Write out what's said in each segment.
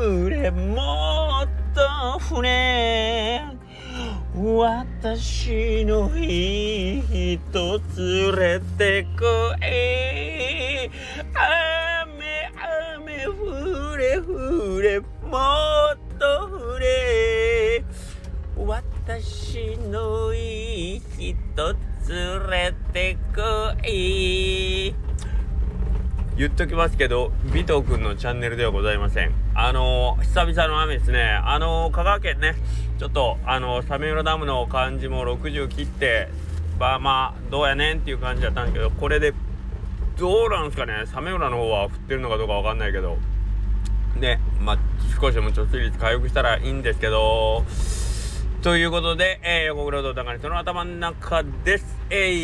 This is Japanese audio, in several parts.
触れもっと触れ私の一つ連れてこい雨雨降れ降れもっと降れ私の一つ連れてこい言っときますけど、尾藤くんのチャンネルではございません。あのー、久々の雨ですね。あのー、香川県ね、ちょっと、あのー、サメ浦ダムの感じも60切って、まあまあ、どうやねんっていう感じだったんですけど、これで、どうなんですかね、サメ浦の方は降ってるのかどうかわかんないけど、ね、まあ、少しでも貯水率回復したらいいんですけど、ということで、えー、横黒道高にその頭の中です。えい、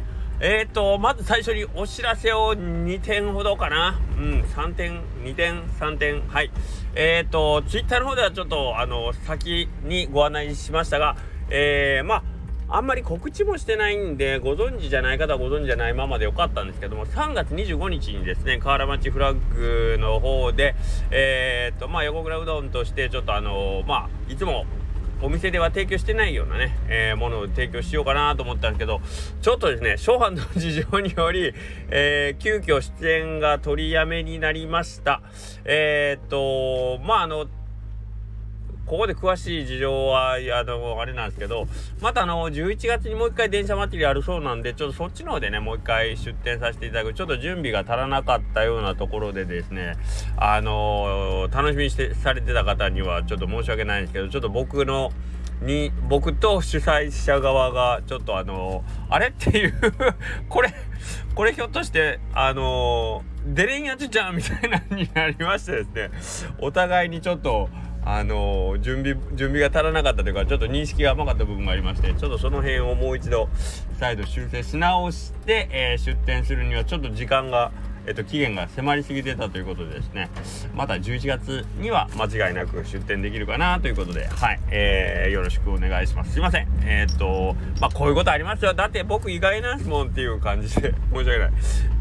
ーえっ、ー、と、まず最初にお知らせを2点ほどかな。うん、3点、2点、3点。はい。えっ、ー、と、ツイッターの方ではちょっと、あの、先にご案内しましたが、えー、まあ、あんまり告知もしてないんで、ご存知じゃない方はご存知じゃないままでよかったんですけども、3月25日にですね、河原町フラッグの方で、えっ、と、まあ、横倉うどんとして、ちょっとあのまあ、いつもお店では提供してないようなね、えー、ものを提供しようかなと思ったんですけど、ちょっとですね、初版の事情により、えー、急遽出演が取りやめになりました。えー、っと、まあ、あの、ここで詳しい事情は、あの、あれなんですけど、またあの、11月にもう一回電車祭りあるそうなんで、ちょっとそっちの方でね、もう一回出店させていただく、ちょっと準備が足らなかったようなところでですね、あの楽しみにしてされてた方にはちょっと申し訳ないんですけど、ちょっと僕の、に僕と主催者側がちょっとあのあれっていう これこれひょっとしてあの出れんやつじゃんみたいなになりましてですねお互いにちょっとあのー、準備準備が足らなかったというかちょっと認識が甘かった部分がありましてちょっとその辺をもう一度再度修正し直して、えー、出店するにはちょっと時間が、えっと、期限が迫りすぎてたということでですね。また11月には間違いなく出店できるかなということではい、えー、よろしくお願いします。すいません。えー、っとまあこういうことありますよ。だって僕意外なんすもんっていう感じで申し訳ない。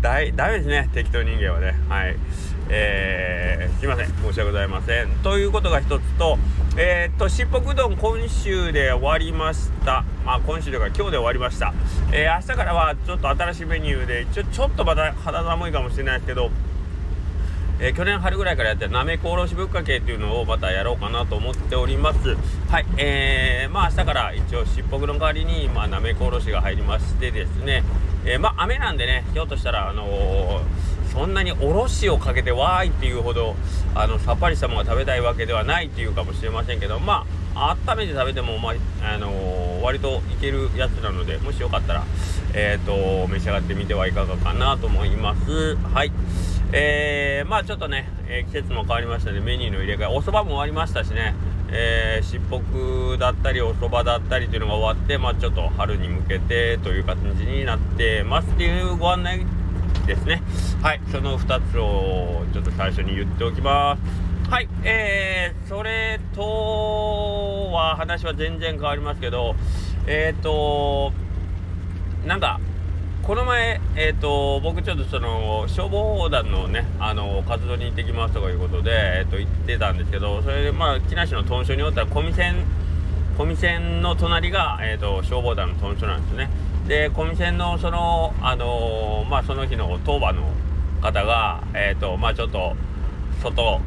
だいダメですね。適当人間はね。はい。えー、すいません。申し訳ございません。ということが一つとえー、っとしっぽくどん今週で終わりました。まあ今週というか今日で終わりました。えー、明日からはちょっと新しいメニューでちょちょっとまた肌寒いかもしれないですけどえー、去年春ぐらいからやってなめこおろしぶっかけっていうのをまたやろうかなと思っております。はいえー、まあ明日から一応しっぽくの代わりにまあなめこおろしが入りましてですね。えー、まあ雨なんでねひょっとしたらあのそんなにおろしをかけてわーいっていうほどあのさっぱりしたものが食べたいわけではないっていうかもしれませんけどまあ温めて食べても、まああの、割といけるやつなのでもしよかったら、えーと、召し上がってみてはいかがかなと思います。はい。えー、まあちょっとね、えー、季節も変わりましたのでメニューの入れ替え。お蕎麦も終わりましたしね。えー、しっぽくだったりお蕎麦だったりというのが終わって、まあ、ちょっと春に向けてという感じになってますっていうご案内ですね。はいその2つをちょっと最初に言っておきます。はいえー、それとは話は全然変わりますけどえっ、ー、となんかこの前、えーと、僕ちょっとその消防団のねあの活動に行ってきますとかいうことで、えーと、行ってたんですけどそれでまあ木梨の豚所におったら小見線小見線の隣が、えーと消防団の豚所なんですね。で小見線のそのあのー、まあその日の当番の方がえっ、ー、とまあちょっと外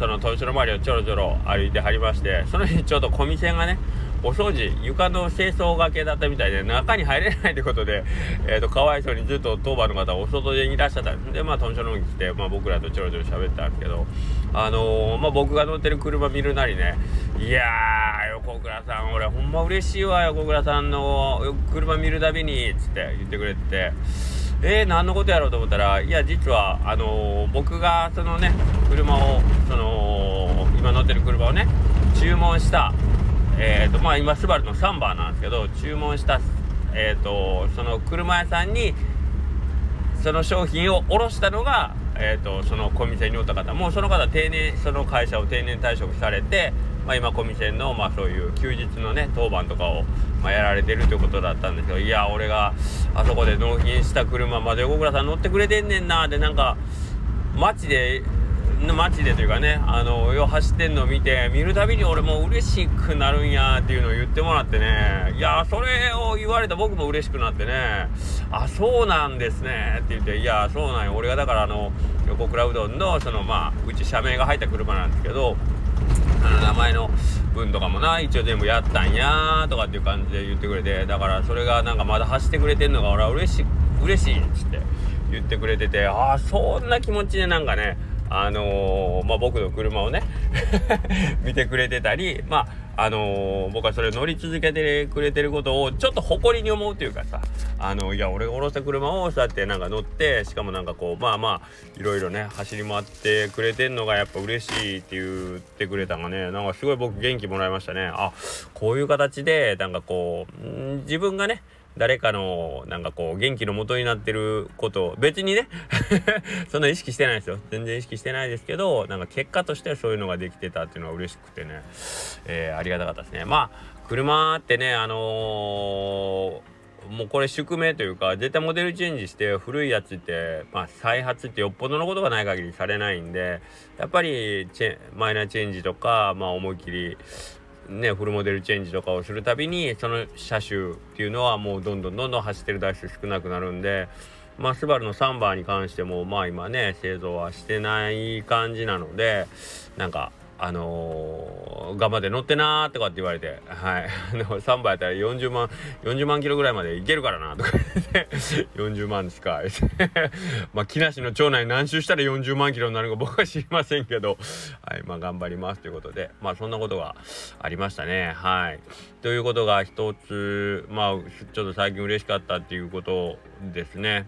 その豊洲の周りをちょろちょろ歩いてはりましてその日ちょっと小見線がねお掃除床の清掃がけだったみたいで中に入れないということで、えーと、かわいそうにずっと当番の方お外でいらっしゃったんでまあ豚舎の方に来て、まあ、僕らとちょろちょろ喋ったんですけどあのー、まあ、僕が乗ってる車見るなりねいやー横倉さん俺ほんま嬉しいわ横倉さんの車見るたびにつって言ってくれてて。えー、何のことやろうと思ったらいや実はあのー、僕がそのね車をその今乗ってる車をね注文したえーとまあ、今スバルのサンバーなんですけど注文した、えーと、その車屋さんにその商品を卸したのが、えーと、その小店におった方。もうその方定年その会社を定年退職されて、まあ、今小店の、まあ、そういう休日のね当番とかを、まあ、やられてるということだったんですけどいや俺があそこで納品した車まで横倉さん乗ってくれてんねんなでなんか街で街でというかねあのよ走ってんのを見て見るたびに俺もう嬉しくなるんやっていうのを言ってもらってね。いやそれを言われた僕も嬉しくなってね。あそうなんですね。って言っていやそうなんよ。俺がだからあの横倉うどんのそのまあうち社名が入った車なんですけどあの名前の分とかもな一応全部やったんやとかっていう感じで言ってくれてだからそれがなんかまだ走ってくれてんのが俺は嬉し嬉しいっつって言ってくれててああそんな気持ちでなんかねあのー、まあ、僕の車をね 見てくれてたりまああのー、僕はそれ乗り続けてくれてることをちょっと誇りに思うというかさあのいや俺が降ろした車をそうやってなんか乗ってしかもなんかこうまあまあいろいろね走り回ってくれてんのがやっぱ嬉しいって言ってくれたのがねなんかすごい僕元気もらいましたね。あこういう形でなんかこう自分がね誰かのなんかこう元気の元になってること別にね そんな意識してないですよ。全然意識してないですけどなんか結果としてはそういうのができてたっていうのは嬉しくてね、えー、ありがたかったですね。まあ車ってねあのーもうこれ宿命というか絶対モデルチェンジして古いやつって、まあ、再発ってよっぽどのことがない限りされないんでやっぱりマイナーチェンジとか、まあ、思いっきりねフルモデルチェンジとかをするたびにその車種っていうのはもうどんどんどんどん走ってる台数少なくなるんでまあスバルのサンバーに関してもまあ今ね製造はしてない感じなのでなんかあのー、頑張って乗ってなーとかって言われて、はい。あの、3倍やったら40万、40万キロぐらいまでいけるからなとか言って、40万ですか。まあ、木梨の町内何周したら40万キロになるか僕は知りませんけど、はい。まあ、頑張りますということで、まあ、そんなことがありましたね。はい。ということが一つ、まあ、ちょっと最近嬉しかったっていうことですね。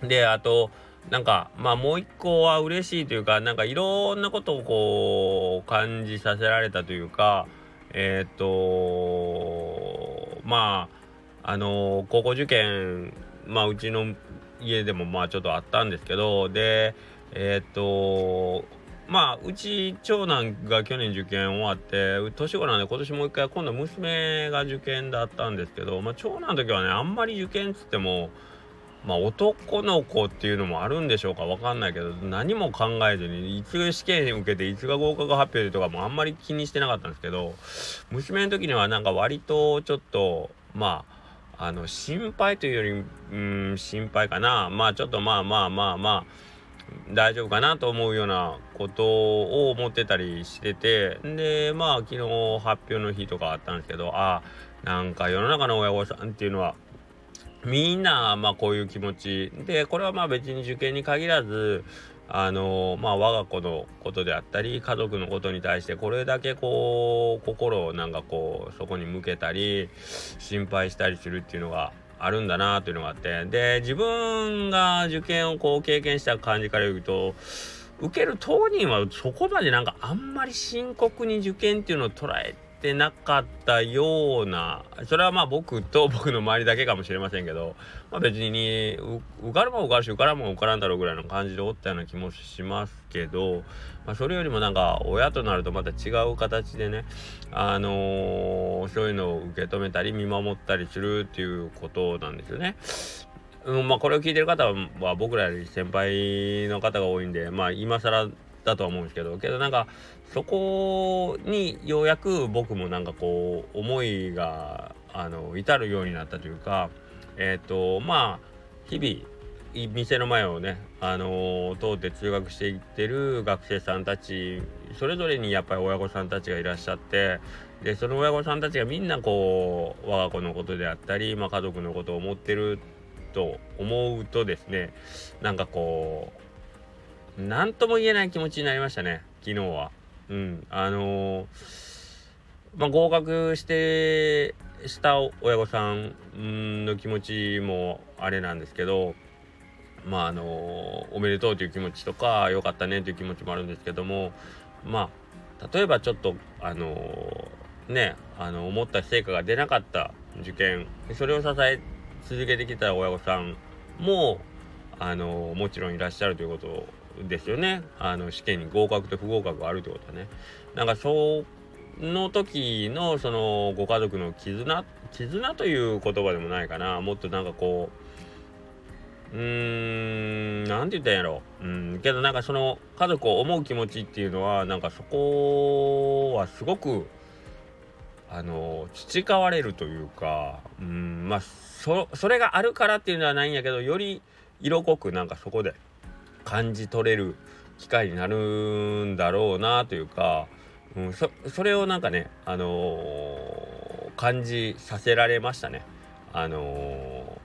で、あと、なんかまあもう一個は嬉しいというかなんかいろんなことをこう感じさせられたというかえっ、とまああの高校受験まあうちの家でもまあちょっとあったんですけどでえっ、とまあうち長男が去年受験終わって年子なんで今年もう一回今度娘が受験だったんですけど、まあ、長男の時はねあんまり受験っつってもまあ男の子っていうのもあるんでしょうかわかんないけど何も考えずにいつ試験受けていつが合格発表でとかもあんまり気にしてなかったんですけど娘の時にはなんか割とちょっとまああの心配というよりうん心配かな。まあちょっとまあまあまあまあ大丈夫かなと思うようなことを思ってたりしててでまあ昨日発表の日とかあったんですけどあなんか世の中の親御さんっていうのはみんな、まあこういう気持ち。で、これはまあ別に受験に限らず、あのまあ我が子のことであったり、家族のことに対してこれだけこう、心をなんかこう、そこに向けたり、心配したりするっていうのがあるんだなというのがあって。で、自分が受験をこう経験した感じから言うと、受ける当人はそこまでなんかあんまり深刻に受験っていうのを捉えて、てなかったようなそれはまあ僕と僕の周りだけかもしれませんけど、まあ、別に受かるも受かるし受からんも受からんだろうぐらいの感じでおったような気もしますけど、まあ、それよりもなんか親となるとまた違う形でねあのー、そういうのを受け止めたり見守ったりするっていうことなんですよね。うん、まあこれを聞いてる方は僕らより先輩の方が多いんでまあ今更だとは思うんですけどけどなんかそこにようやく僕もなんかこう思いがあの至るようになったというかえっ、ー、とまあ日々店の前をね、あの、通って通学していってる学生さんたちそれぞれにやっぱり親御さんたちがいらっしゃってでその親御さんたちがみんなこう我が子のことであったり、まあ、家族のことを思ってると思うとですねなんかこう何とも言えない気持ちになりましたね昨日は。うん、あのー、まあ、合格してした親御さんの気持ちもあれなんですけどまああのー、おめでとうという気持ちとかよかったねという気持ちもあるんですけどもまあ例えばちょっとあのー、ねあの思った成果が出なかった受験それを支え続けてきた親御さんもあのもちろんいらっしゃるということですよね。あの試験に合格と不合格があるってことはね。なんかその時のそのご家族の絆絆という言葉でもないかな。もっとなんかこううーんなんて言ったんやろ。うんけどなんかその家族を思う気持ちっていうのはなんかそこはすごくあの培われるというかうんまあそそれがあるからっていうのはないんやけどより色濃くなんかそこで感じ取れる機会になるんだろうなというか、うん、そそれをなんかね、あのー、感じさせられましたね。あの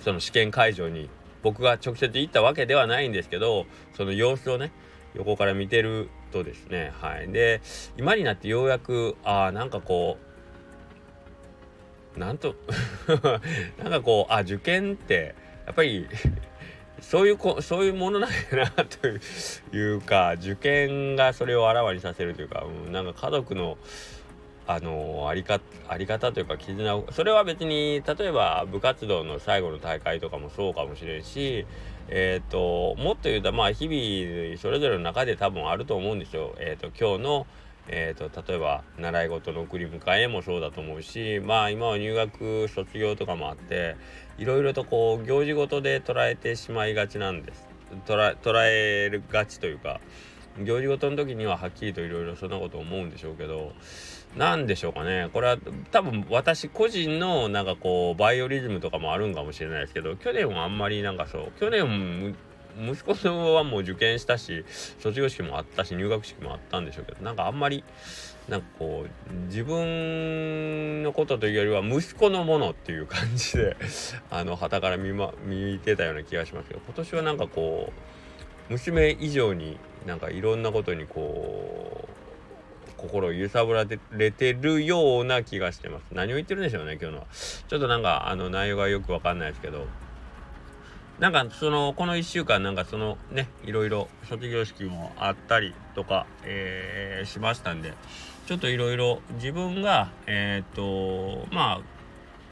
ー、その試験会場に僕が直接行ったわけではないんですけどその様子をね横から見てるとですねはいで今になってようやくああなんかこうなんと なんかこうあ受験ってやっぱりそういうこそういうものなんやなというか受験がそれをあらわにさせるというか、うん、なんか家族のあのありかあり方というか絆をそれは別に例えば部活動の最後の大会とかもそうかもしれんしえっ、ー、ともっと言うとまあ日々それぞれの中で多分あると思うんですよ。えっ、ー、と今日のえーと、例えば習い事の送り迎えもそうだと思うしまあ今は入学卒業とかもあっていろいろとこう行事ごとで捉えてしまいがちなんです。捉えるがちというか行事ごとの時にははっきりといろいろそんなこと思うんでしょうけど何でしょうかね。これは多分私個人のなんかこうバイオリズムとかもあるんかもしれないですけど去年はあんまりなんかそう去年息子さんはもう受験したし卒業式もあったし入学式もあったんでしょうけどなんかあんまりなんかこう自分のことというよりは息子のものっていう感じで あの旗から見,、ま、見てたような気がしますけど今年はなんかこう娘以上になんかいろんなことにこう心を揺さぶられてるような気がしてます。何を言ってるんでしょうね今日のは。ちょっとなんかあの内容がよくわかんないですけどなんかそのこの1週間なんかそのねいろいろ卒業式もあったりとか、えー、しましたんでちょっといろいろ自分がえっ、とまあ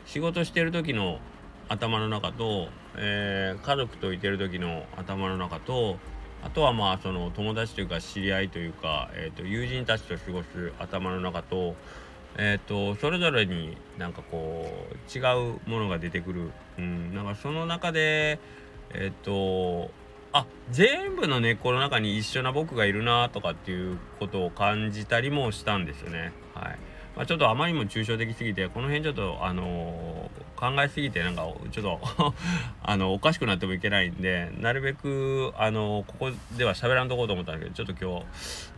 仕事してる時の頭の中と、えー、家族といてる時の頭の中とあとはまあその友達というか知り合いというか、えー、と友人たちと過ごす頭の中と,、えー、とそれぞれになんかこう違うものが出てくる、うん、なんかその中でえっ、とあ全部の根っこの中に一緒な僕がいるなとかっていうことを感じたりもしたんですよね。はい。まあ、ちょっとあまりにも抽象的すぎてこの辺ちょっとあのー、考えすぎてなんかちょっと あのおかしくなってもいけないんでなるべくあのー、ここでは喋らんとこうと思ったんだけどちょっと今日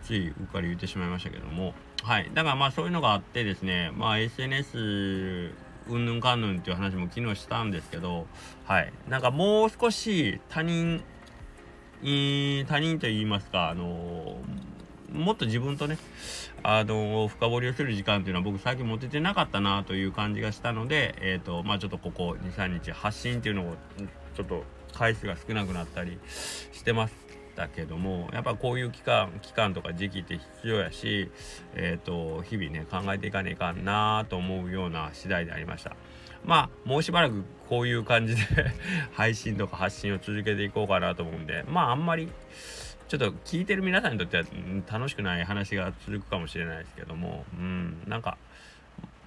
ついうっかり言ってしまいましたけども。はい。だからまあそういうのがあってですねまあ SNS うんぬんかんぬんっていう話も昨日したんですけどはい。なんかもう少し他人他人と言いますかあのもっと自分とねあの深掘りをする時間っていうのは僕最近持ててなかったなという感じがしたのでえっ、ー、とまあちょっとここ23日発信っていうのをちょっと回数が少なくなったりしてます。たけどもやっぱこういう期間期間とか時期って必要やし、えーと、日々ね考えていかねえかんなと思うような次第でありました。まあもうしばらくこういう感じで 配信とか発信を続けていこうかなと思うんでまああんまりちょっと聞いてる皆さんにとっては楽しくない話が続くかもしれないですけどもうんなんか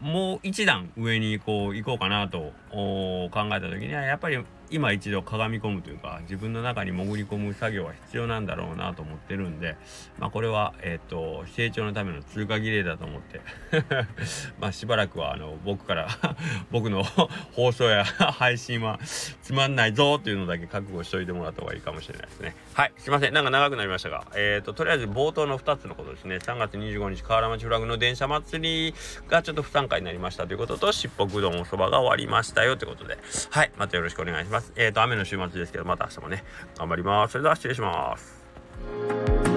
もう一段上にこう行こうかなと考えた時にはやっぱり今一度かがみ込むというか自分の中に潜り込む作業は必要なんだろうなと思ってるんで、まあ、これは、えーと、成長のための通過儀礼だと思って まあしばらくはあの僕から 僕の放送や配信はつまんないぞっていうのだけ覚悟しといてもらった方がいいかもしれないですね。はいすいません。なんか長くなりましたがえっ、ー、ととりあえず冒頭の2つのことですね。3月25日河原町フラグの電車祭りがちょっと不参加になりましたということとしっぽくうどんおそばが終わりましたよということで。はいまたよろしくお願いします。えっ、ー、と、雨の週末ですけど、また明日もね、頑張ります。それでは失礼します。